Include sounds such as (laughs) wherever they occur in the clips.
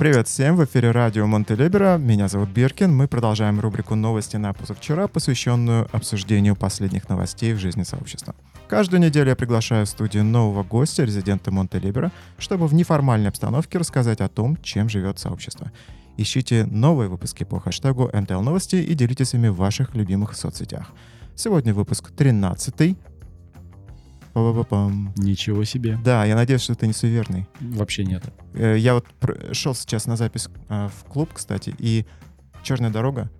Привет всем, в эфире радио Монтелибера. Меня зовут Биркин. Мы продолжаем рубрику «Новости на позавчера», посвященную обсуждению последних новостей в жизни сообщества. Каждую неделю я приглашаю в студию нового гостя, резидента Монтелибера, чтобы в неформальной обстановке рассказать о том, чем живет сообщество. Ищите новые выпуски по хэштегу МТЛ Новости и делитесь ими в ваших любимых соцсетях. Сегодня выпуск 13 Па-па-па-пам. Ничего себе. Да, я надеюсь, что ты не суеверный. Вообще нет. Э, Я вот шел сейчас на запись э, в клуб, кстати, и черная дорога,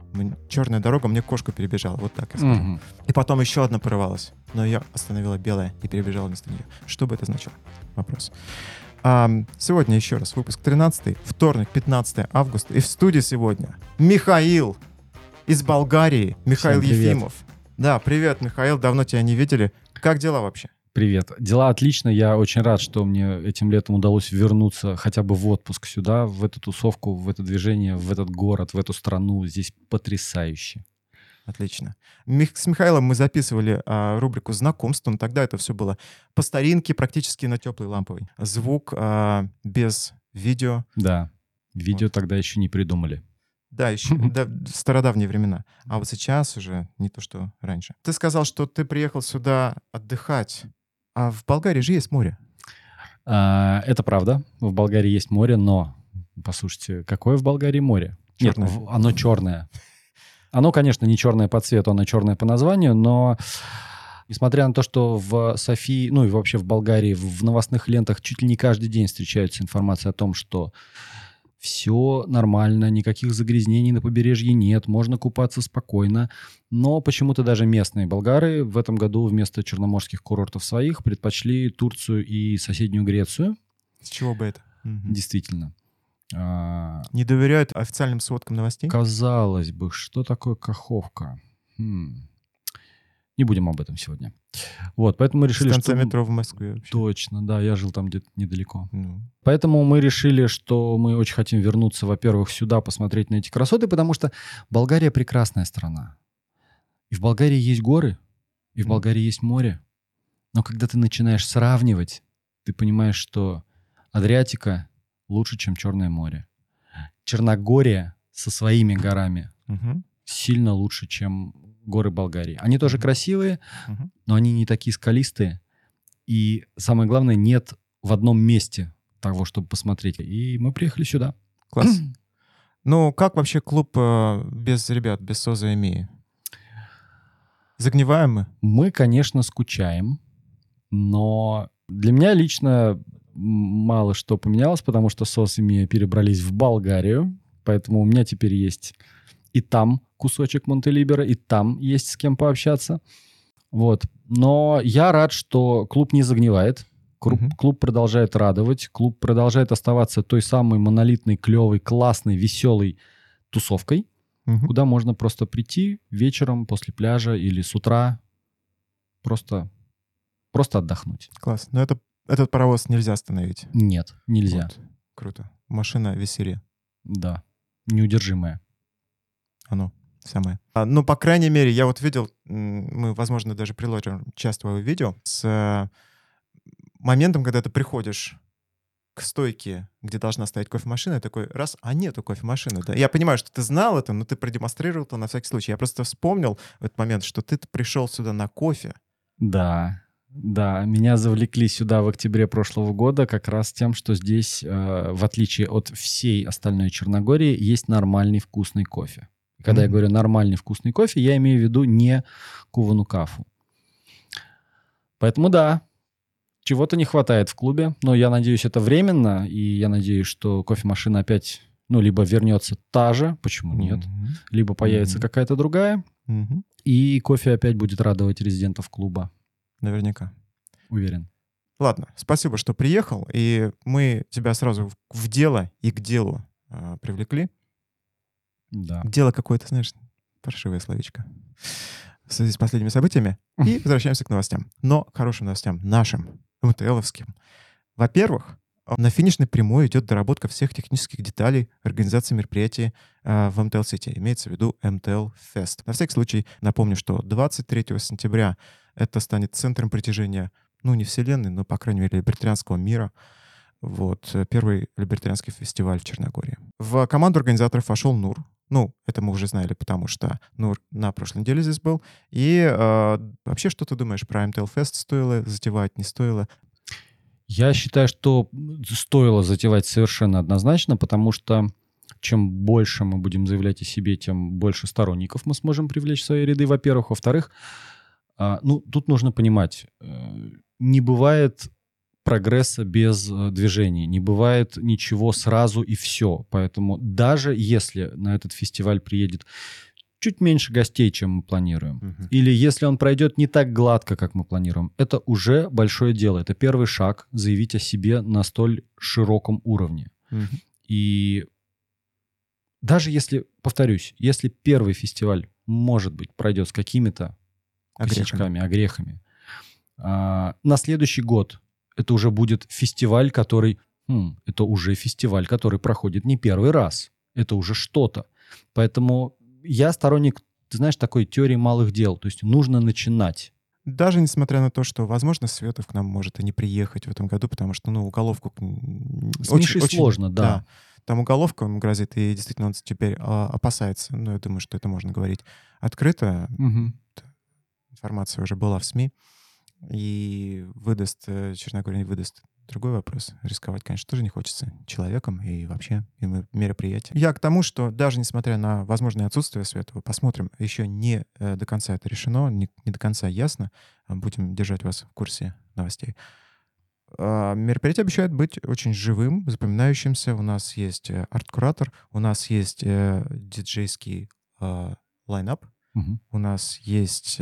черная дорога мне кошку перебежала, вот так я скажу. Мгм. И потом еще одна порывалась, но ее остановила белая и перебежала вместо нее. Что бы это значило? Вопрос. Ам, сегодня еще раз выпуск 13, вторник, 15 августа. И в студии сегодня Михаил из Болгарии. Михаил Всем привет. Ефимов. Да, привет, Михаил, давно тебя не видели. Как дела вообще? Привет. Дела отлично. Я очень рад, что мне этим летом удалось вернуться хотя бы в отпуск сюда, в эту тусовку, в это движение, в этот город, в эту страну. Здесь потрясающе. Отлично. С Михаилом мы записывали а, рубрику знакомств, но тогда это все было по старинке, практически на теплой ламповой. Звук а, без видео. Да. Видео тогда еще не придумали. Да, еще (laughs) да, стародавние времена. А вот сейчас уже не то, что раньше. Ты сказал, что ты приехал сюда отдыхать. А в Болгарии же есть море. А, это правда. В Болгарии есть море, но, послушайте, какое в Болгарии море? Нет, Чёрное. в- оно черное. Оно, конечно, не черное по цвету, оно черное по названию, но несмотря на то, что в Софии, ну и вообще в Болгарии, в новостных лентах чуть ли не каждый день встречается информация о том, что все нормально, никаких загрязнений на побережье нет, можно купаться спокойно. Но почему-то даже местные болгары в этом году вместо черноморских курортов своих предпочли Турцию и соседнюю Грецию. С чего бы это? Действительно. А, Не доверяют официальным сводкам новостей? Казалось бы, что такое каховка? Хм. Не будем об этом сегодня. Вот, поэтому мы решили, Станция что... метро в Москве вообще. Точно, да, я жил там где-то недалеко. Ну, Поэтому мы решили, что мы очень хотим вернуться, во-первых, сюда, посмотреть на эти красоты, потому что Болгария прекрасная страна. И в Болгарии есть горы, и в. Болгарии есть море. Но когда ты начинаешь сравнивать, ты понимаешь, что Адриатика лучше, чем Черное море. Черногория со своими горами мгм, сильно лучше, чем горы Болгарии. Они тоже Мгм. красивые, мгм. но они не такие скалистые. И самое главное, нет в одном месте того, чтобы посмотреть. И мы приехали сюда. Класс. (clears throat) Ну, как вообще клуб э, без ребят, без Соза и Мии? Загниваем мы? Мы, конечно, скучаем, но для меня лично мало что поменялось, потому что СОС и Мия перебрались в Болгарию, поэтому у меня теперь есть и там кусочек Монтелибера, и там есть с кем пообщаться. Вот. Но я рад, что клуб не загнивает. Клуб, Мгм. клуб продолжает радовать. Клуб продолжает оставаться той самой монолитной, клевой, классной, веселой тусовкой, Мгм. куда можно просто прийти вечером после пляжа или с утра просто, просто отдохнуть. Класс. Но это, этот паровоз нельзя остановить. Нет, нельзя. Вот. Круто. Машина веселья. Да, неудержимая. Оно самое. А, ну, по крайней мере, я вот видел, мы, возможно, даже приложим часть твоего видео с э, моментом, когда ты приходишь к стойке, где должна стоять кофемашина, и такой раз, а нету кофемашины. Да? Я понимаю, что ты знал это, но ты продемонстрировал это на всякий случай. Я просто вспомнил в этот момент, что ты пришел сюда на кофе. Да, да, меня завлекли сюда в октябре прошлого года как раз тем, что здесь, э, в отличие от всей остальной Черногории, есть нормальный вкусный кофе. Когда я Мгм. говорю нормальный вкусный кофе, я имею в виду не кувану кафу. Поэтому да, чего-то не хватает в клубе, но я надеюсь, это временно, и я надеюсь, что кофемашина опять, ну, либо вернется та же, почему нет, Мгм. либо появится Мгм. какая-то другая, Мгм. и кофе опять будет радовать резидентов клуба, Наверняка. уверен. Ладно, спасибо, что приехал, и мы тебя сразу в- в дело и к делу э, привлекли. Да. Дело какое-то, знаешь, паршивое словечко. В связи с последними событиями. И возвращаемся к новостям. Но к хорошим новостям. Нашим, МТЛовским. Во-первых, на финишной прямой идет доработка всех технических деталей организации мероприятия э, в МТЛ-сети. Имеется в виду МТЛ Фест. На всякий случай напомню, что 23 сентября это станет центром притяжения, ну, не вселенной, но, по крайней мере, либертарианского мира. Вот, первый либертарианский фестиваль в Черногории. В команду организаторов вошел Нур. Ну, это мы уже знали, потому что Нур на прошлой неделе здесь был. И э, вообще, что ты думаешь про MTL Fest? Стоило затевать, не стоило? Я считаю, что стоило затевать совершенно однозначно, потому что чем больше мы будем заявлять о себе, тем больше сторонников мы сможем привлечь в свои ряды, во-первых. Во-вторых, а, ну, тут нужно понимать, э, не бывает прогресса без э, движения, не бывает ничего сразу и все. Поэтому даже если на этот фестиваль приедет чуть меньше гостей, чем мы планируем. Угу. Или если он пройдет не так гладко, как мы планируем, это уже большое дело. Это первый шаг заявить о себе на столь широком уровне. Угу. И даже если, повторюсь, если первый фестиваль, может быть, пройдет с какими-то косячками, огрехами, а, на следующий год это уже будет фестиваль, который... Хм, это уже фестиваль, который проходит не первый раз. Это уже что-то. Поэтому я сторонник, ты знаешь, такой теории малых дел. То есть нужно начинать. Даже несмотря на то, что, возможно, Светов к нам может и не приехать в этом году, потому что, ну, уголовку... С очень, очень сложно, да. да там уголовка ему грозит, и действительно он теперь а, опасается. Ну, я думаю, что это можно говорить открыто. Угу. Информация уже была в СМИ. И выдаст, э, Черногория выдаст другой вопрос. Рисковать, конечно, тоже не хочется человеком и вообще и мероприятием. Я к тому, что даже несмотря на возможное отсутствие Светова, посмотрим, еще не э, до конца это решено, не, не до конца ясно. Будем держать вас в курсе новостей. А, мероприятие обещает быть очень живым, запоминающимся. У нас есть э, арт-куратор, у нас есть диджейский э, лайнап, угу. у нас есть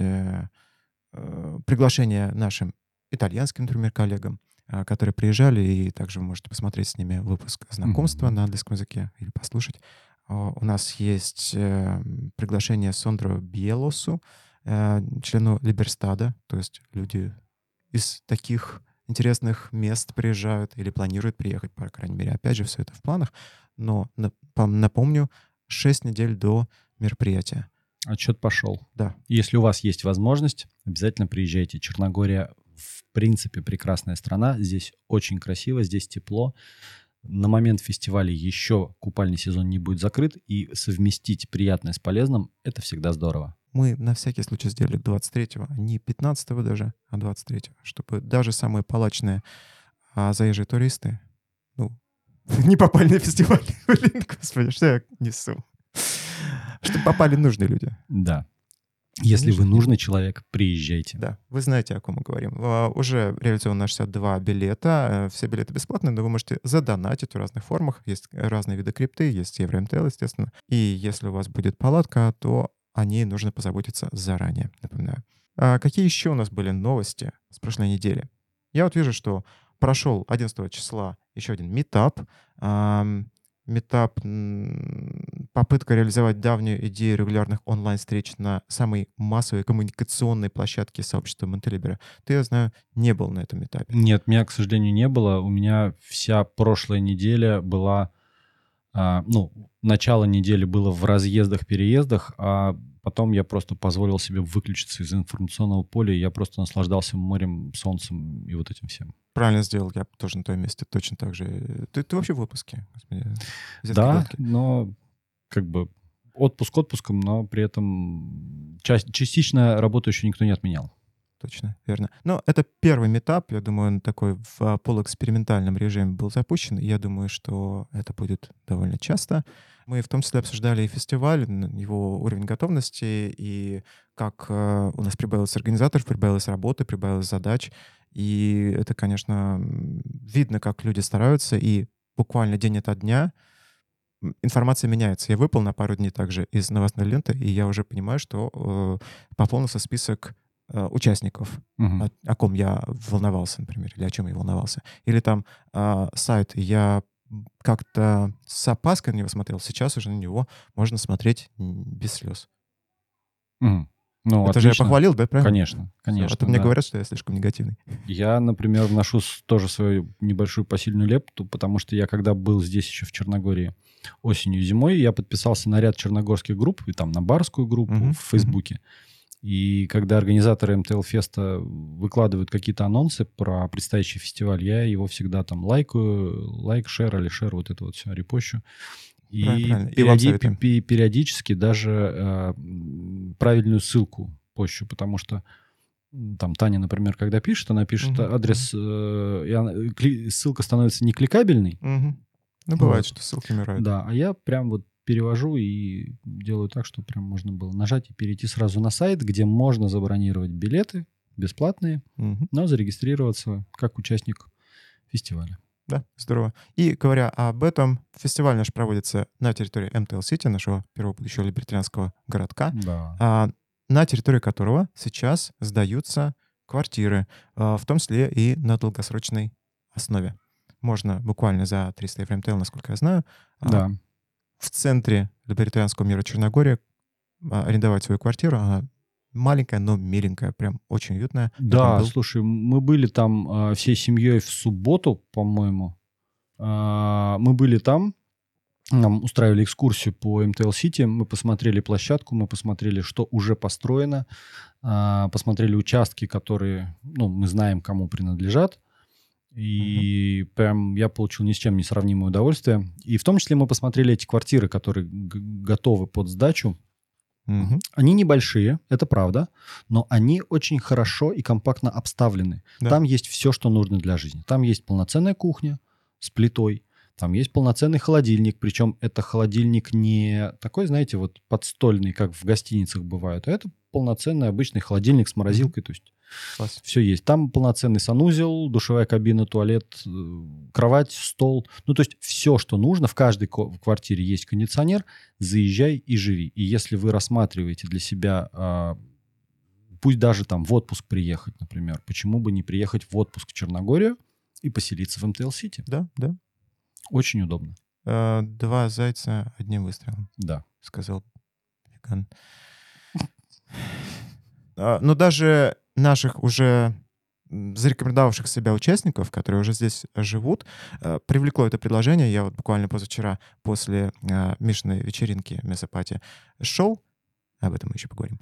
приглашение нашим итальянским, например, коллегам, э, которые приезжали, и также вы можете посмотреть с ними выпуск знакомства на английском языке или послушать. У нас есть э, приглашение Сондру Биелосу, э, члену Либерстада, то есть люди из таких интересных мест приезжают или планируют приехать, по крайней мере. Опять же, все это в планах. Но напомню, 6 недель до мероприятия. Отчет пошел. Да. Если у вас есть возможность, обязательно приезжайте. Черногория, в принципе, прекрасная страна. Здесь очень красиво, здесь тепло. На момент фестиваля еще купальный сезон не будет закрыт, и совместить приятное с полезным — это всегда здорово мы на всякий случай сделали 23-го, не 15-го даже, а 23-го, чтобы даже самые палачные а, заезжие туристы, ну, (laughs) не попали на фестиваль. (laughs) Блин, господи, что я несу? Чтобы попали нужные люди. Да. Если вы нужный человек, приезжайте. Да, вы знаете, о ком мы говорим. Uh, уже реализовано 62 билета. Uh, все билеты бесплатные, но вы можете задонатить в разных формах. Есть разные виды крипты, есть Евро-МТЛ, естественно. И если у вас будет палатка, то о ней нужно позаботиться заранее, напоминаю. А какие еще у нас были новости с прошлой недели? Я вот вижу, что прошел 11 числа еще один метап. Метап — попытка реализовать давнюю идею регулярных онлайн-встреч на самой массовой коммуникационной площадке сообщества Монтелибера. Ты, я знаю, не был на этом этапе. Нет, меня, к сожалению, не было. У меня вся прошлая неделя была а, ну, начало недели было в разъездах-переездах, а потом я просто позволил себе выключиться из информационного поля, и я просто наслаждался морем, солнцем и вот этим всем. Правильно сделал, я тоже на твоем месте точно так же. Ты, ты вообще в отпуске? Господи, да, но как бы отпуск отпуском, но при этом часть, частично работу еще никто не отменял точно, верно. Но это первый метап, я думаю, он такой в а, полуэкспериментальном режиме был запущен. Я думаю, что это будет довольно часто. Мы в том числе обсуждали и фестиваль, его уровень готовности, и как э, у нас прибавилось организаторов, прибавилось работы, прибавилось задач. И это, конечно, видно, как люди стараются, и буквально день ото дня информация меняется. Я выпал на пару дней также из новостной ленты, и я уже понимаю, что э, пополнился список участников, угу. о, о ком я волновался, например, или о чем я волновался. Или там э, сайт, я как-то с опаской на него смотрел, сейчас уже на него можно смотреть без слез. Угу. Ну, Это отлично. же я похвалил, да, правильно? Конечно, конечно. А то да. мне говорят, что я слишком негативный. Я, например, вношу тоже свою небольшую посильную лепту, потому что я, когда был здесь еще в Черногории осенью и зимой, я подписался на ряд черногорских групп, и там на барскую группу угу. в Фейсбуке. Угу. И когда организаторы МТЛ Феста выкладывают какие-то анонсы про предстоящий фестиваль, я его всегда там лайкаю, лайк, шер или шер, вот это вот все, репощу. И, Правильно, периоди- периодически даже э, правильную ссылку пощу, потому что там Таня, например, когда пишет, она пишет угу. адрес, э, и она, кли, ссылка становится не кликабельной. Угу. Ну, бывает, вот. что ссылки умирают. Да, а я прям вот перевожу и делаю так, чтобы прям можно было нажать и перейти сразу на сайт, где можно забронировать билеты бесплатные, угу. но зарегистрироваться как участник фестиваля. Да, здорово. И говоря об этом, фестиваль наш проводится на территории МТЛ-Сити, нашего первого будущего либертарианского городка. Да. А, на территории которого сейчас сдаются квартиры, а, в том числе и на долгосрочной основе. Можно буквально за 300 евро МТЛ, насколько я знаю, а, да. В центре либертарианского мира Черногории а, арендовать свою квартиру. Она маленькая, но миленькая, прям очень уютная. Да, слушай, мы были там всей семьей в субботу, по-моему. Мы были там, нам устраивали экскурсию по МТЛ-Сити, мы посмотрели площадку, мы посмотрели, что уже построено, а, посмотрели участки, которые, ну, мы знаем, кому принадлежат, и угу. прям я получил ни с чем не сравнимое удовольствие. И в том числе мы посмотрели эти квартиры, которые готовы под сдачу. Угу. Они небольшие, это правда, но они очень хорошо и компактно обставлены. Да. Там есть все, что нужно для жизни. Там есть полноценная кухня с плитой, там есть полноценный холодильник, причем это холодильник не такой, знаете, вот подстольный, как в гостиницах бывают, а это полноценный обычный холодильник с морозилкой, то есть Класс. все есть. Там полноценный санузел, душевая кабина, туалет, э, кровать, стол. Ну, то есть все, что нужно. В каждой квартире есть кондиционер. Заезжай и живи. И если вы рассматриваете для себя, а, пусть даже там в отпуск приехать, например, почему бы не приехать в отпуск в Черногорию и поселиться в МТЛ-Сити? Да, да. Очень удобно. Э, два зайца одним выстрелом. Да. Сказал веган. А, но даже наших уже зарекомендовавших себя участников, которые уже здесь живут, э, привлекло это предложение. Я вот буквально позавчера после э, Мишиной вечеринки Месопати шел, об этом мы еще поговорим,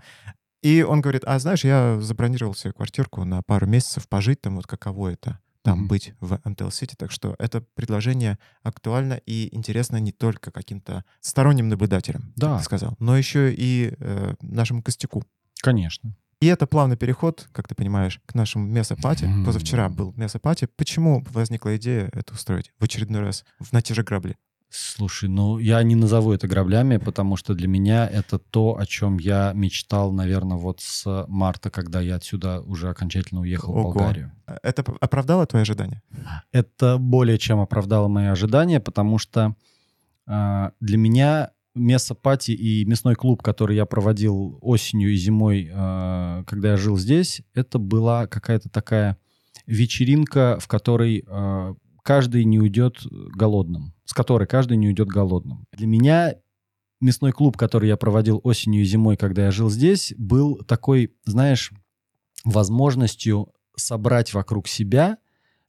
и он говорит, а знаешь, я забронировал себе квартирку на пару месяцев пожить там, вот каково это там mm-hmm. быть в City. Так что это предложение актуально и интересно не только каким-то сторонним наблюдателям, да. как ты сказал, но еще и э, нашему костяку. Конечно. И это плавный переход, как ты понимаешь, к нашему месопати. Mm-hmm. Позавчера был месопати. Почему возникла идея это устроить в очередной раз на те же грабли? Слушай, ну я не назову это граблями, потому что для меня это то, о чем я мечтал, наверное, вот с марта, когда я отсюда уже окончательно уехал Ого. в Болгарию. Это оправдало твои ожидания? Это более чем оправдало мои ожидания, потому что э, для меня Месопати и мясной клуб, который я проводил осенью и зимой, э, когда я жил здесь, это была какая-то такая вечеринка, в которой э, каждый не уйдет голодным, с которой каждый не уйдет голодным. Для меня мясной клуб, который я проводил осенью и зимой, когда я жил здесь, был такой, знаешь, возможностью собрать вокруг себя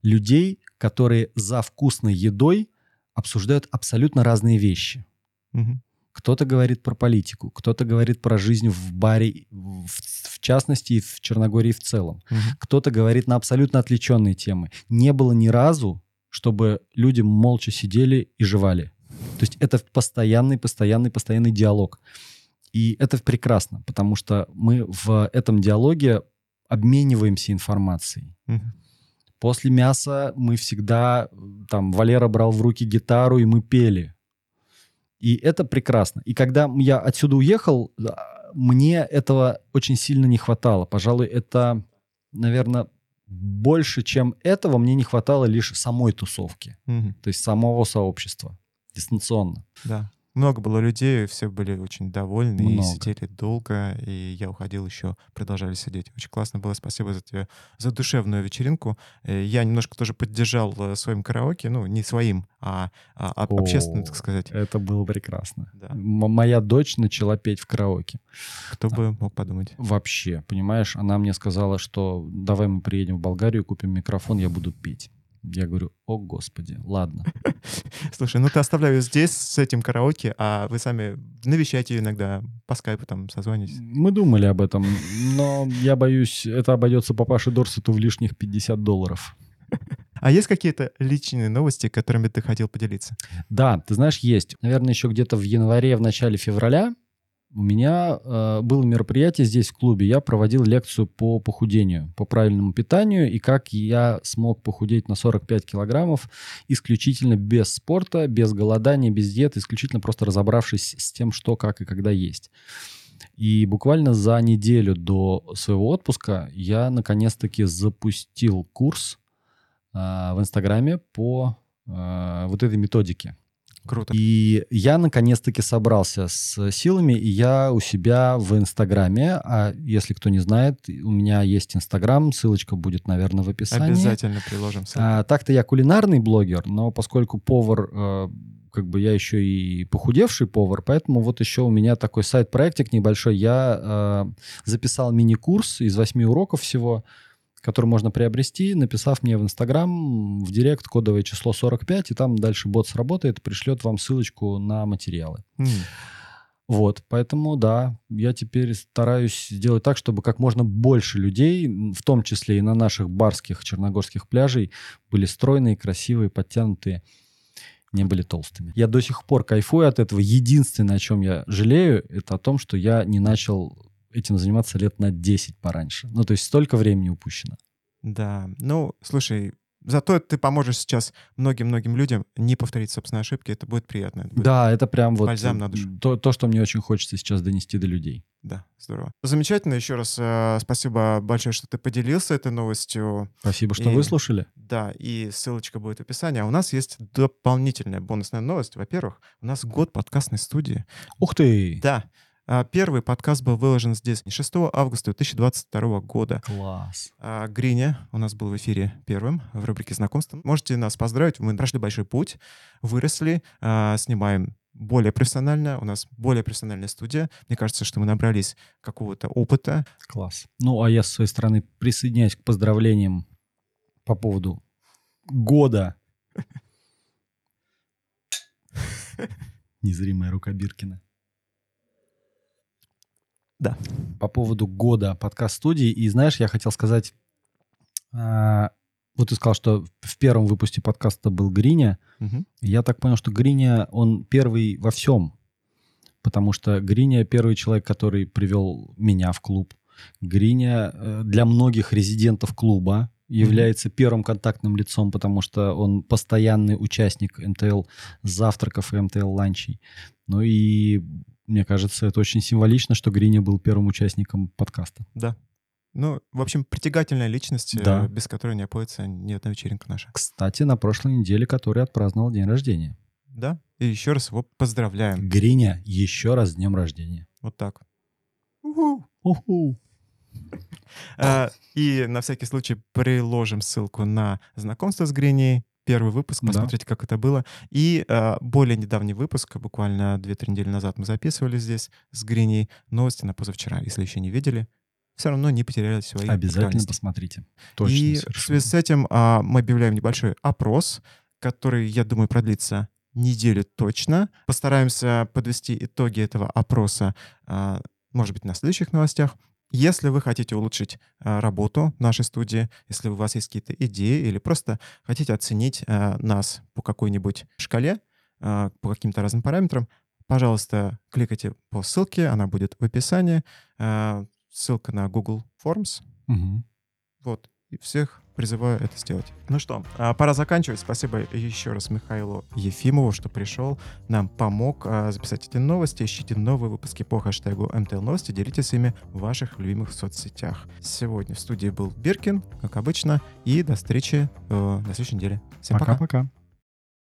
людей, которые за вкусной едой обсуждают абсолютно разные вещи. Угу. Кто-то говорит про политику, кто-то говорит про жизнь в баре, в, в частности, и в Черногории в целом. Угу. Кто-то говорит на абсолютно отвлеченные темы. Не было ни разу чтобы люди молча сидели и жевали. То есть это постоянный, постоянный, постоянный диалог. И это прекрасно, потому что мы в этом диалоге обмениваемся информацией. Угу. После мяса мы всегда, там, Валера брал в руки гитару, и мы пели. И это прекрасно. И когда я отсюда уехал, мне этого очень сильно не хватало. Пожалуй, это, наверное, больше, чем этого, мне не хватало лишь самой тусовки, угу. то есть самого сообщества дистанционно. Да много было людей, все были очень довольны много. и сидели долго, и я уходил еще, продолжали сидеть. Очень классно было, спасибо за тебе, за душевную вечеринку. Э, я немножко тоже поддержал э, своим караоке, ну, не своим, а, а О, общественным, так сказать. Это было прекрасно. Да. Моя дочь начала петь в караоке. Кто бы мог подумать? Вообще, понимаешь, она мне сказала, что давай мы приедем в Болгарию, купим микрофон, я буду петь. Я говорю, о господи, ладно. (laughs) Слушай, ну ты оставляю здесь с этим караоке, а вы сами навещайте ее иногда по скайпу там созвонитесь. Мы думали об этом, но я боюсь, это обойдется папаше Дорсету в лишних 50 долларов. (laughs) А есть какие-то личные новости, которыми ты хотел поделиться? Да, ты знаешь, есть. Наверное, еще где-то в январе, в начале февраля у меня э, было мероприятие здесь в клубе. Я проводил лекцию по похудению, по правильному питанию и как я смог похудеть на 45 килограммов исключительно без спорта, без голодания, без диеты, исключительно просто разобравшись с тем, что, как и когда есть. И буквально за неделю до своего отпуска я наконец-таки запустил курс э, в Инстаграме по э, вот этой методике. Круто. И я наконец-таки собрался с силами, и я у себя в Инстаграме, а если кто не знает, у меня есть Инстаграм, ссылочка будет, наверное, в описании. Обязательно приложим ссылку. А, так-то я кулинарный блогер, но поскольку повар, э, как бы я еще и похудевший повар, поэтому вот еще у меня такой сайт-проектик небольшой. Я э, записал мини-курс из восьми уроков всего, который можно приобрести, написав мне в Инстаграм, в Директ кодовое число 45, и там дальше бот сработает, пришлет вам ссылочку на материалы. М, Вот, поэтому, да, я теперь стараюсь сделать так, чтобы как можно больше людей, в том числе и на наших барских черногорских пляжей, были стройные, красивые, подтянутые, не были толстыми. Я до сих пор кайфую от этого. Единственное, о чем я жалею, это о том, что я не начал этим заниматься лет на 10 пораньше. Ну, то есть столько времени упущено. Да, ну, слушай, зато ты поможешь сейчас многим-многим людям не повторить собственные ошибки, это будет приятно. это будет- Да, это прям вот на душу. То, то, что мне очень хочется сейчас донести до людей. Да, здорово. Замечательно. Еще раз э, спасибо большое, что ты поделился этой новостью. Спасибо, что И- выслушали. Да, и ссылочка будет в описании. А у нас есть дополнительная бонусная новость. Во-первых, у нас год подкастной студии. Ух ты! Да, первый подкаст был выложен здесь 6 августа 2022 года. Класс. А, Гриня у нас был в эфире первым в рубрике знакомства. Можете нас поздравить. Мы прошли большой путь, выросли, а, снимаем более профессионально. У нас более профессиональная студия. Мне кажется, что мы набрались какого-то опыта. Класс. Ну, а я с своей стороны присоединяюсь к поздравлениям по поводу года. (laughs) Незримая рука Биркина. Да. По поводу года подкаст-студии. И знаешь, я хотел сказать... а, вот ты сказал, что в первом выпуске подкаста был Гриня. Мгм. Я так понял, что Гриня, он первый во всем. Потому что Гриня первый человек, который привел меня в клуб. Гриня э, для многих резидентов клуба является первым контактным лицом, потому что он постоянный участник МТЛ завтраков и МТЛ ланчей. Ну и мне кажется, это очень символично, что Гриня был первым участником подкаста. Да. Ну, в общем, притягательная личность, э, Да. без которой не обходится ни одна вечеринка наша. Кстати, на прошлой неделе, который отпраздновал день рождения. Да? И еще раз его поздравляем. Гриня, еще раз с днем рождения. Вот так. Уху. Уху. А, И на всякий случай приложим ссылку на знакомство с Гриней. Первый выпуск, Да. посмотрите, как это было. И а, более недавний выпуск, буквально 2-3 недели назад мы записывали здесь с Гриней новости на позавчера. Если еще не видели, все равно не потеряли свои Обязательно посмотрите. Точно. И в совершенно. связи с этим а, мы объявляем небольшой опрос, который, я думаю, продлится неделю точно. Постараемся подвести итоги этого опроса, а, может быть, на следующих новостях. Если вы хотите улучшить а, работу нашей студии, если у вас есть какие-то идеи или просто хотите оценить а, нас по какой-нибудь шкале, а, по каким-то разным параметрам, пожалуйста, кликайте по ссылке, она будет в описании. Ссылка на Google Forms, Мгм. вот. И всех призываю это сделать. Ну что, а, пора заканчивать. Спасибо еще раз Михаилу Ефимову, что пришел, нам помог а, записать эти новости. Ищите новые выпуски по хэштегу МТЛ Новости, делитесь ими в ваших любимых соцсетях. Сегодня в студии был Биркин, как обычно, и до встречи э, на следующей неделе. Всем пока. Пока-пока.